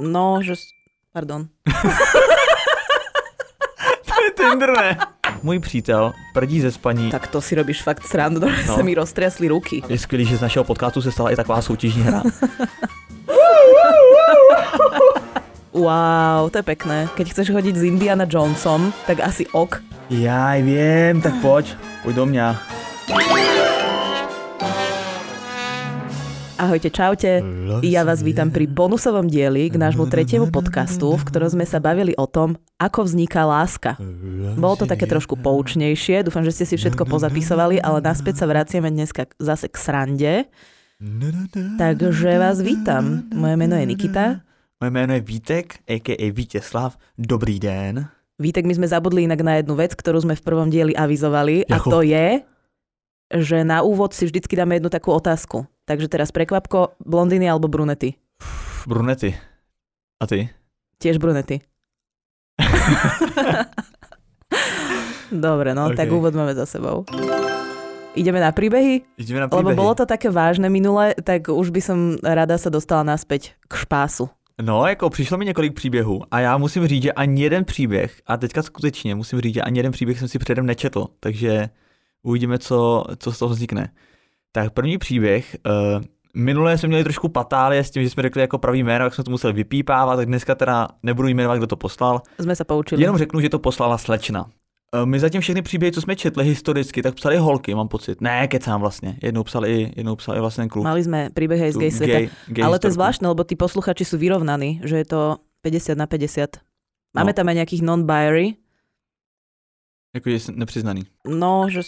No, že... Pardon. To je Tinder, ne? Můj přítel prdí ze spaní. Tak to si robíš fakt srandu, no. Se mi roztriasli ruky. Je skvělý, že z našeho podcastu se stala i taková soutěžní hra. Wow, to je pekné. Keď chceš chodiť s Indiana Jonesom, tak asi ok. Já vím, tak pojď, pojď do mě. Ahojte, čaute. Ja vás vítam pri bonusovom dieli k nášmu tretiemu podcastu, v ktorom sme sa bavili o tom, ako vzniká láska. Bolo to také trošku poučnejšie, dúfam, že ste si všetko pozapisovali, ale naspäť sa vraciame dneska zase k srande. Takže vás vítam. Moje meno je Nikita. Moje jméno je Vítek, a.k.a. Vítězslav. Dobrý den. Vítek, my sme zabudli inak na jednu vec, ktorú sme v prvom dieli avizovali a to je, že na úvod si vždycky dáme jednu takú otázku. Takže teraz prekvapko, blondiny alebo brunety? Brunety. A ty? Tiež brunety. Dobre, no, Ok. tak úvod máme za sebou. Ideme na príbehy? Jdeme na Lebo příběhy. bolo to také vážne minule, tak už by som rada sa dostala naspäť k špásu. No, jako přišlo mi několik příběhů a já musím říct, že ani jeden příběh, a teďka skutečně musím říct, že ani jeden příběh jsem si předem nečetl, takže uvidíme, co, co z toho vznikne. Tak první příběh, uh, minulé jsme měli trošku patálie s tím, že jsme řekli jako pravý jméno, jak jsme to museli vypípávat, tak dneska teda nebudu jmenovat, kdo to poslal, Sme sa poučili. jenom řeknu, že to poslala slečna. Eh, My zatím všechny příběhy, co jsme četli historicky, tak psali holky, mám pocit. Ne, kecám vlastně. Jednou psal i, jednou psal i vlastně kluk. Mali sme príbehy aj z gay sveta. gay, gay Ale to je zvláštne, lebo tí posluchači sú vyrovnaní, že je to 50 na 50. Máme No. tam aj nejakých non-binary. Jako, že jsem nepřiznaný. No, že...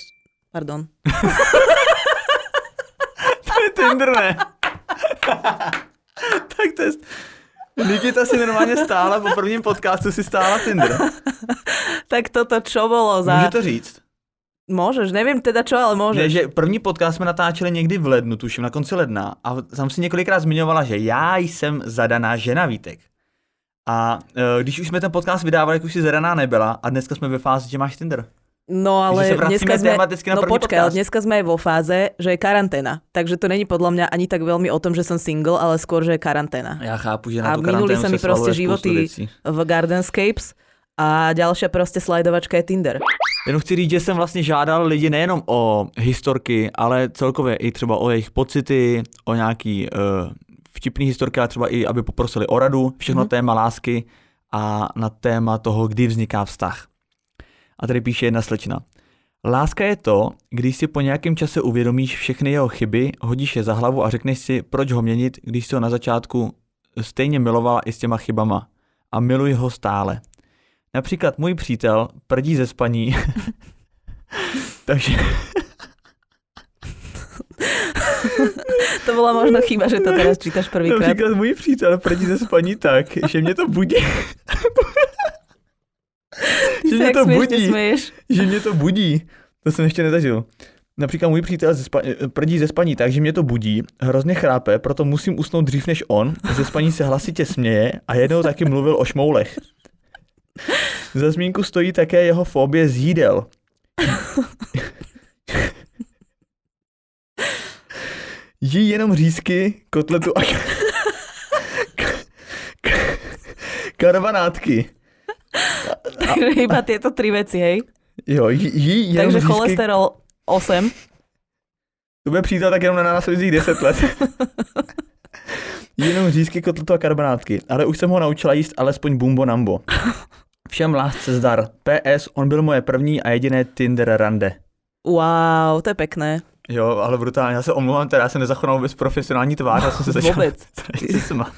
Pardon. Tinder, ne? tak to je... Nikita si normálně stála, po prvním podcastu si stála Tinder. Tak toto čo bolo za... Může to říct? Môžeš, neviem teda čo, ale Ne, môžeš. že první podcast jsme natáčeli někdy v lednu, tuším, na konci ledna. A tam si několikrát zmiňovala, že já jsem zadaná žena Vítek. A e, když už jsme ten podcast vydávali, jak už si zadaná nebyla, a dneska jsme ve fázi, že máš Tinder. No Ale dneska sme... No počkaj, ale dneska sme aj vo fáze, že je karanténa. Takže to není podľa mňa ani tak veľmi o tom, že som single, ale skôr, že je karanténa. Já chápu, že na A tu minuli sa mi proste životy-. V Gardenscapes a ďalšia proste slajdovačka je Tinder. Jenom chci říct, že jsem vlastně žádal lidi nejenom o historky, ale celkově i třeba o jejich pocity, o nějaký uh, vtipný historky, ale třeba i aby poprosili o radu, všechno Mhm. mm-hmm. téma lásky a na téma toho, kdy vzniká vztah. A tady píše jedna slečna. Láska je to, když si po nějakém čase uvědomíš všechny jeho chyby, hodíš je za hlavu a řekneš si, proč ho měnit, když si ho na začátku stejně milovala i s těma chybama. A miluj ho stále. Například můj přítel prdí ze spaní, takže To bola možno chyba, že to teraz čítaš prvýkrát. například můj přítel prdí ze spaní tak, že mě to budí, že mě to budí, že mě to budí. To jsem ještě nezažil. Například můj přítel ze spa- prdí ze spaní tak, že mě to budí, hrozně chrápe, proto musím usnout dřív než on, ze spaní se hlasitě směje a jednou taky mluvil o šmoulech. Za zmínku stojí také jeho fobie z jídel. Jí jenom řízky, kotletu a karbanátky. Takže iba tieto tri veci, hej? Jo, jí, jí Takže řízky, cholesterol 8. To bude přítel tak jenom na následujících 10 let. jenom řízky, kotletu a karbanátky, ale už jsem ho naučila jíst alespoň bumbo nambo. Všem lásce zdar. PS, on byl moje první a jediné Tinder rande. Wow, to je pekné. Jo, ale brutálně, já se omlouvám, teda já jsem nezachoval vůbec profesionální tvář, já jsem se začal se smát.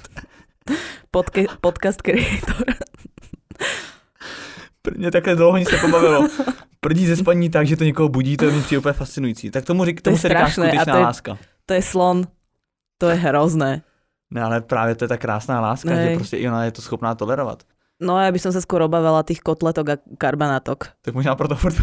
Podke, podcast creator. Mě takhle dlouho nic nepobavilo. Prdí ze spaní tak, že to někoho budí, to je mi přijde úplně fascinující. Tak tomu, řík, To tomu se říká strašné a skutečná to je- láska. To je slon. To je hrozné. Ne, ale právě to je ta krásná láska, Nej. že prostě i ona je to schopná tolerovat. No ja by som sa skôr obávala tých kotletok a karbanátok. Tak možná proto furt...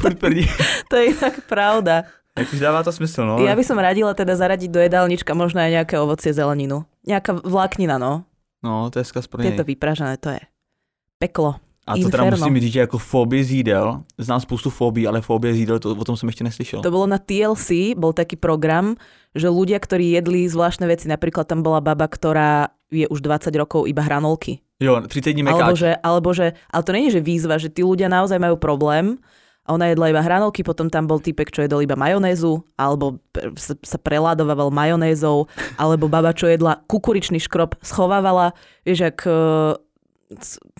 furt prdí. To je inak pravda. Jak už dává to smysl, no. Ja by som radila teda zaradiť do jedálnička možno aj nejaké ovocie, zeleninu. Nejaká vláknina, no. No, to je zkaz pro něj. Tieto vypražané, to je peklo. A to teda musím říct, že jako fobie z jídel, znám spoustu fobí, ale fobie z jídel, to, o tom jsem ještě neslyšel. To bylo na TLC, bol taký program, že ľudia, ktorí jedli zvláštne veci, napríklad tam bola baba, ktorá je už 20 rokov iba hranolky. Jo, 30 dní mekáč. Alebo že, alebo že, ale to je, že výzva, že tí ľudia naozaj majú problém a ona jedla iba hranolky, potom tam bol typek, čo jedol iba majonézu, alebo sa, preládoval majonézou, alebo baba, čo jedla kukuričný škrob, schovávala, vieš, ak uh,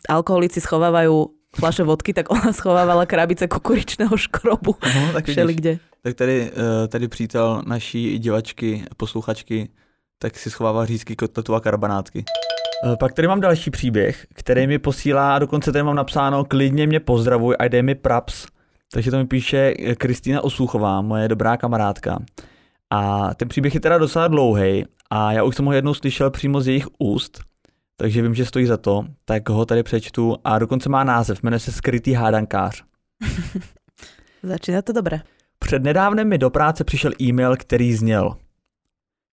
alkoholici schovávajú flaše vodky, tak ona schovávala krabice kukuričného škrobu. No, tak Všeli kde. Tak tady, eh, tady přítel naší divačky, posluchačky, tak si schovává řízky, kotletu a karbanátky. Eh, pak tady mám další příběh, který mi posílá, dokonce tady mám napsáno, klidně mě pozdravuj a dej mi praps. Takže to mi píše eh, Kristýna Osuchová, moje dobrá kamarádka. A ten příběh je teda docela dlouhý a já už jsem ho jednou slyšel přímo z jejich úst, takže vím, že stojí za to, tak ho tady přečtu a dokonce má název, jmenuje se Skrytý hádankář. Začíná to dobré. Před nedávnem mi do práce přišel e-mail, který zněl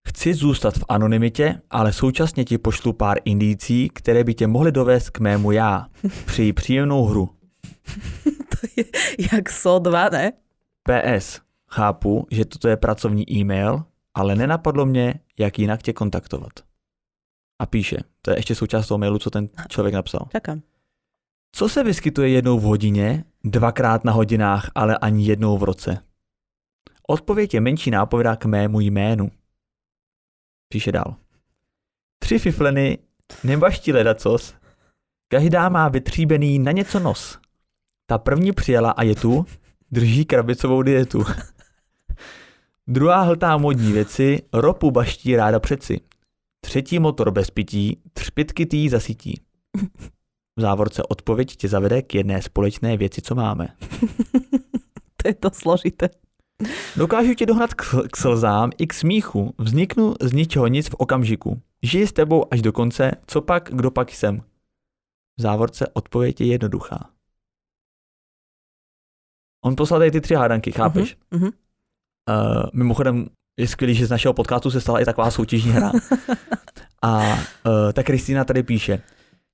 Chci zůstat v anonymitě, ale současně ti pošlu pár indicí, které by tě mohly dovést k mému já. Přeji příjemnou hru. jak so 2, ne? PS. Chápu, že toto je pracovní e-mail, ale nenapadlo mě, jak jinak tě kontaktovat. A píše, to je ještě součást toho mailu, co ten člověk napsal. Čekám. Co se vyskytuje jednou v hodině, dvakrát na hodinách, ale ani jednou v roce? Odpověď je menší nápověda k mému jménu. Píše dál. Tři fifleny nebaští ledacos, každá má vytříbený na něco nos. Ta první přijela a je tu, drží krabicovou dietu. Druhá hltá modní věci, ropu baští ráda přeci. Třetí motor bez pití, třpitky tý zasytí. V závorce odpověď tě zavede k jedné společné věci, co máme. to je to složité. Dokážu tě dohnat k, k slzám i k smíchu. Vzniknu z ničeho nic v okamžiku. Žiji s tebou až do konce, co pak, kdo pak jsem. V závorce odpověď je jednoduchá. On poslal tady ty tři hádanky, chápeš? Uh-huh, uh-huh. Uh, mimochodem, je skvělý, že z našeho podcastu se stala i taková soutěžní hra. A uh, ta Kristýna tady píše.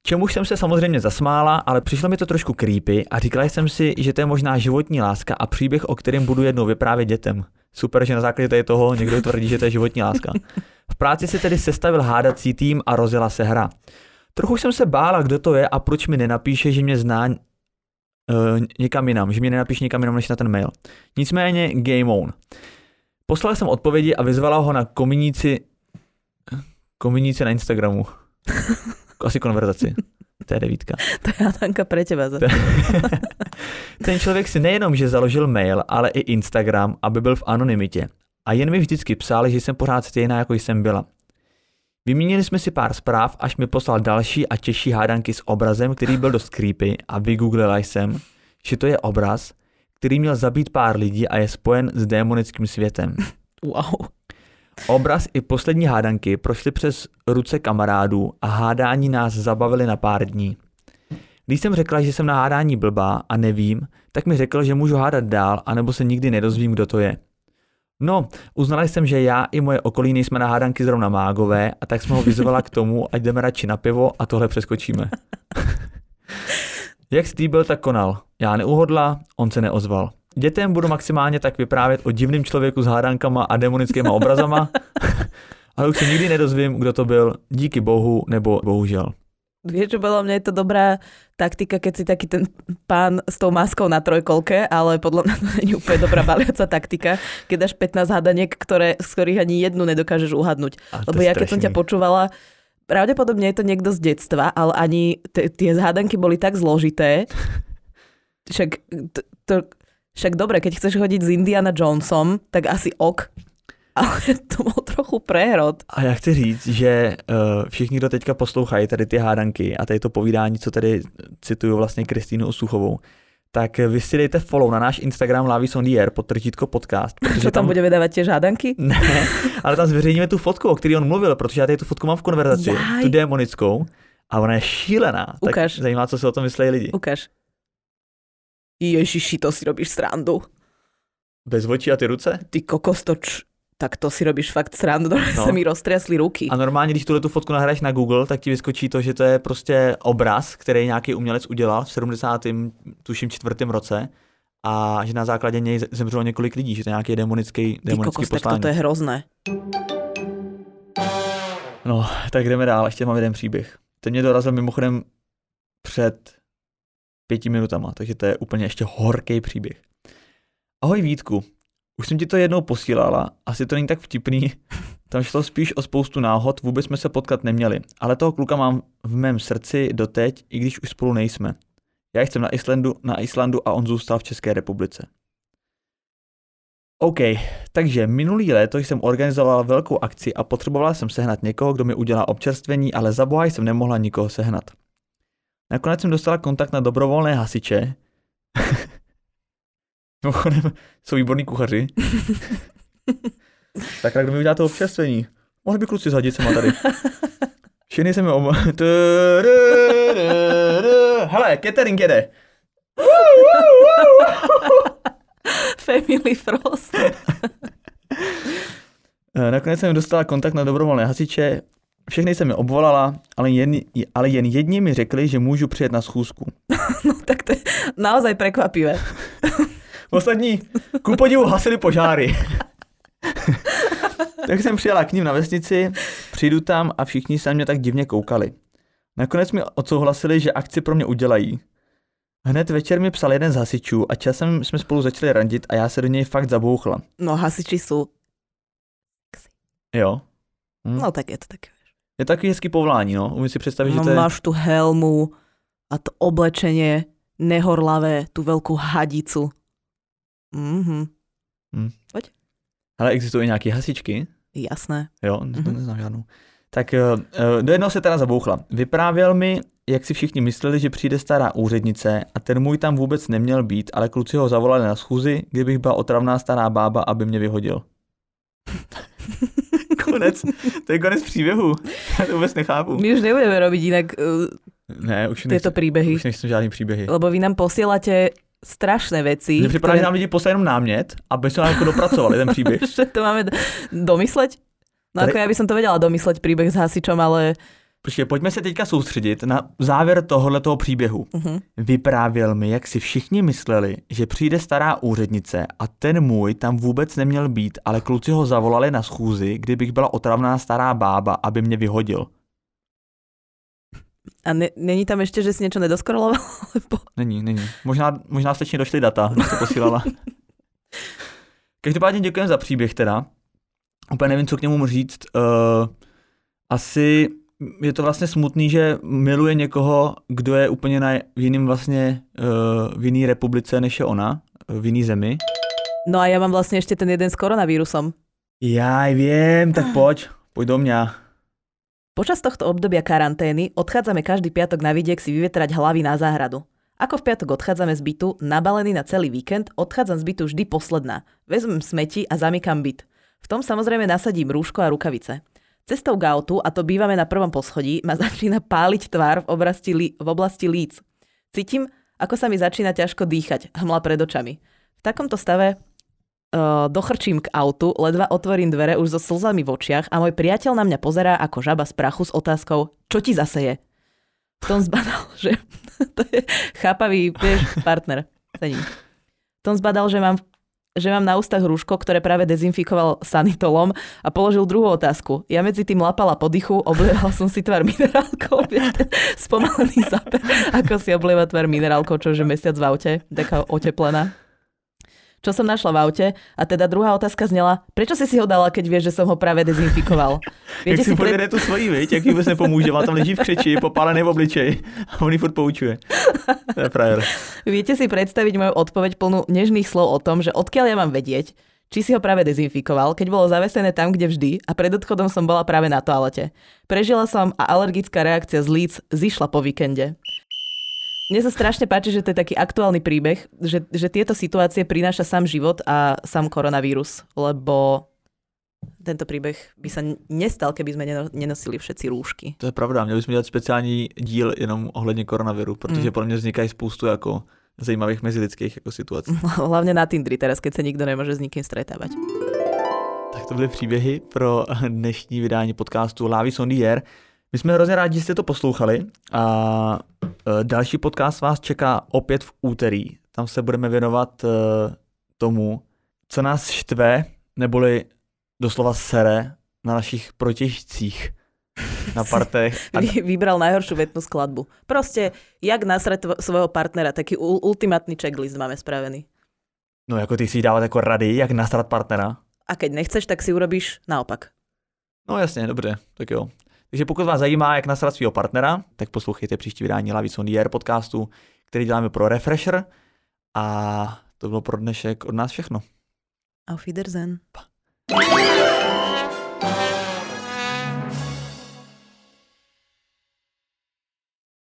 Čemuž jsem se samozřejmě zasmála, ale přišlo mi to trošku creepy a říkala jsem si, že to je možná životní láska a příběh, o kterém budu jednou vyprávět dětem. Super, že na základě tady toho někdo tvrdí, že to je životní láska. V práci si tedy sestavil hádací tým a rozjela se hra. Trochu jsem se bála, kdo to je a proč mi nenapíše, že mě zná uh, někam jinam, že mě nenapíše někam jinam než na ten mail. Nicméně game on. Poslal jsem odpovědi a vyzvala ho na kominíci, kominíci na Instagramu. Asi konverzaci. To je devítka. To je Atanka pre teba. Ten člověk si nejenom, že založil mail, ale i Instagram, aby byl v anonymitě. A jen mi vždycky psal, že jsem pořád stejná, jako jsem byla. Vyměnili jsme si pár zpráv, až mi poslal další a těžší hádanky s obrazem, který byl dost creepy a vygooglila jsem, že to je obraz, který měl zabít pár lidí a je spojen s démonickým světem. Wow. Obraz i poslední hádanky prošly přes ruce kamarádů a hádání nás zabavili na pár dní. Když jsem řekla, že jsem na hádání blbá a nevím, tak mi řekl, že můžu hádat dál, anebo se nikdy nedozvím, kdo to je. No, uznala jsem, že já i moje okolí nejsme na hádanky zrovna mágové a tak jsme ho vyzvala k tomu, ať jdeme radši na pivo a tohle přeskočíme. Jak slíbil, tak konal. Já neuhodla, on se neozval. Dětem budu maximálně tak vyprávět o divným člověku s hádankama a demonickýma obrazama, ale už se nikdy nedozvím, kdo to byl, díky bohu nebo bohužel. Vieš, že podľa mňa je to dobrá taktika, keď si taký ten pán s tou maskou na trojkolke, ale podľa mňa to není úplne dobrá baliaca taktika, keď dáš 15 hádaniek, ktoré, z ktorých ani jednu nedokážeš uhadnúť. Lebo ja keď som ťa počúvala, pravdepodobne je to niekto z detstva, ale ani tie hádanky boli tak zložité, však to, to, však dobre, keď chceš chodiť s Indiana Jonesom, tak asi ok, ale to byl trochu prehrod. A já chci říct, že uh, všichni, kdo teďka poslouchají tady ty hádanky a tady to povídání, co tady cituju vlastně Kristýnu Osuchovou, tak vy si dejte follow na náš Instagram Lavis on the Air podcast. Protože tam, tam bude vydávat těž hádanky? Ne, ale tam zveřejníme tu fotku, o který on mluvil, protože já tady tu fotku mám v konverzaci, Jaj. tu démonickou, a ona je šílená. Ukaž. Tak zajímá, co si o tom myslí lidi. Ukaž. Ježiši, to si robíš srandu. Bez očí a ty ruce? Ty kokos, to, č- tak to si robíš fakt srandu, no. se mi roztriasli ruky. A normálně, když tuhle tu fotku nahraješ na Google, tak ti vyskočí to, že to je prostě obraz, který nějaký umělec udělal v 70. tuším čtvrtém roce a že na základě něj zemřelo několik lidí, že to je nějaký demonický, demonický kokos, poslání. Tak to je hrozné. No, tak jdeme dál, ještě mám jeden příběh. Ten mě dorazil mimochodem před pěti minutama, takže to je úplně ještě horký příběh. Ahoj Vítku, už jsem ti to jednou posílala, asi to není tak vtipný, tam šlo spíš o spoustu náhod, vůbec jsme se potkat neměli, ale toho kluka mám v mém srdci doteď, i když už spolu nejsme. Já jsem na Islandu, na Islandu a on zůstal v České republice. OK, takže minulý léto jsem organizoval velkou akci a potřebovala jsem sehnat někoho, kdo mi udělá občerstvení, ale za boha jsem nemohla nikoho sehnat. Nakonec jsem dostala kontakt na dobrovolné hasiče. Mimochodem, jsou výborní kuchaři. tak kdo mi udělá to občerstvení? Mohli by kluci zhadit se tady. Všechny jsem om... Hele, catering jede. Family Frost. Eh, nakonec jsem dostala kontakt na dobrovolné hasiče, všechny jsem je obvolala, ale jen, ale jen jedni mi řekli, že můžu přijet na schůzku. no tak to je naozaj prekvapivé. Ostatní, ku podivu, hasili požáry. tak jsem přijela k ním na vesnici, přijdu tam a všichni se na mě tak divně koukali. Nakonec mi odsouhlasili, že akci pro mě udělají. Hned večer mi psal jeden z hasičů a časem jsme spolu začali randit a já se do něj fakt zabouchla. No hasiči jsou... Jo. Hm. No tak je to taky. Je takový hezký povolání, no. Umím si představit, no, že to je... máš tu helmu a to oblečenie nehorlavé, tu velkou hadicu. Mhm. Hm. Pojď. Ale existují nějaké hasičky? Jasné. Jo, mm-hmm. neznám žádnou. Tak uh, do jednoho se teda zabouchla. Vyprávěl mi, jak si všichni mysleli, že přijde stará úřednice a ten můj tam vůbec neměl být, ale kluci ho zavolali na schůzi, kdybych byla otravná stará bába, aby mě vyhodil. konec, to je konec příběhu. Já to vůbec nechápu. My už nebudeme robiť jinak uh, ne, už nechci, příběhy. Už nechci žádný příběhy. Lebo vy nám posíláte strašné věci. Mně připadá, že nám lidi poslali jenom námět, aby se nám jako dopracovali ten příběh. že to máme domyslet? No Tady... ako ja by som to vedela domyslet příběh s hasičom, ale... Počkej, pojďme se teďka soustředit na závěr tohohle toho příběhu. Uh-huh. Vyprávěl mi, jak si všichni mysleli, že přijde stará úřednice a ten můj tam vůbec neměl být, ale kluci ho zavolali na schůzi, kdybych byla otravná stará bába, aby mě vyhodil. A ne, není tam ještě, že si něco nedoskoroloval? Lebo... Není, není. Možná, možná slečně došly data, když to posílala. Každopádně děkujeme za příběh teda. Úplně nevím, co k němu říct. Uh, asi je to vlastně smutný, že miluje někoho, kdo je úplně na jiným vlastně uh, v jiný republice, než je ona, v jiný zemi. No a já mám vlastně ještě ten jeden s koronavírusom. Já vím, tak pojď, pojď do mě. Počas tohto obdobia karantény odchádzame každý piatok na vidiek si vyvetrať hlavy na záhradu. Ako v piatok odchádzame z bytu, nabalený na celý víkend, odchádzam z bytu vždy posledná. Vezmem smeti a zamykam byt. V tom samozrejme nasadím rúško a rukavice. Cestou k autu, a to bývame na prvom poschodí, ma začína páliť tvár v oblasti, lí, v oblasti líc. Cítim, ako sa mi začína ťažko dýchať, hmla pred očami. V takomto stave dochrčím k autu, ledva otvorím dvere už so slzami v očiach a môj priateľ na mňa pozerá ako žaba z prachu s otázkou, čo ti zase je? V tom zbadal, že to je chápavý, vieš, partner. Cením. V tom zbadal, že mám že mám na ústach rúško, ktoré práve dezinfikoval sanitolom a položil druhú otázku. Ja medzi tým lapala po dychu, oblievala som si tvar minerálkou, spomalený záper, ako si oblieva tvar minerálkou, čo je mesiac v aute, taká oteplená čo som našla v aute. A teda druhá otázka znela, prečo si si ho dala, keď vieš, že som ho práve dezinfikoval? Viete jak si pre... tu svoji, viď? Jak vůbec nepomůže, má tam leží v křeči, popálený v obličeji a on furt poučuje. To je frajer. Viete si predstaviť moju odpoveď plnú nežných slov o tom, že odkiaľ ja mám vedieť, či si ho práve dezinfikoval, keď bolo zavesené tam, kde vždy a pred odchodom som bola práve na toalete. Prežila som a alergická reakcia z líc zišla po víkende. Mne sa strašne páči, že to je taký aktuálny príbeh, že, že tieto situácie prináša sám život a sám koronavírus, lebo tento príbeh by sa nestal, keby sme nenosili všetci růžky. To je pravda, měli bychom dělat speciální díl jenom ohledně koronaviru, protože mm. podle mě vznikají spoustu jako zajímavých mezilidských jako situací. Hlavně na Tindri teraz, keď se nikdo nemůže s nikým stretávať. to byly příběhy pro dnešní vydání podcastu the Air. My jsme hrozně rádi, že jste to poslouchali a e, další podcast vás čeká opět v úterý. Tam se budeme věnovat e, tomu, co nás štve, neboli doslova sere na našich protěžcích na partech. A... Vybral najhoršiu vetnú skladbu. Proste, jak nasrať svojho partnera, taký ultimátny checklist máme spravený. No jako ty si dávat jako rady, jak nasrat partnera. A keď nechceš, tak si urobíš naopak. No jasně, dobře, tak jo. Takže pokud vás zajímá, jak nasrat svého partnera, tak poslouchejte příští vydání Lavis on Air podcastu, který děláme pro Refresher. A to bylo pro dnešek od nás všechno. Auf Wiedersehen. Pa.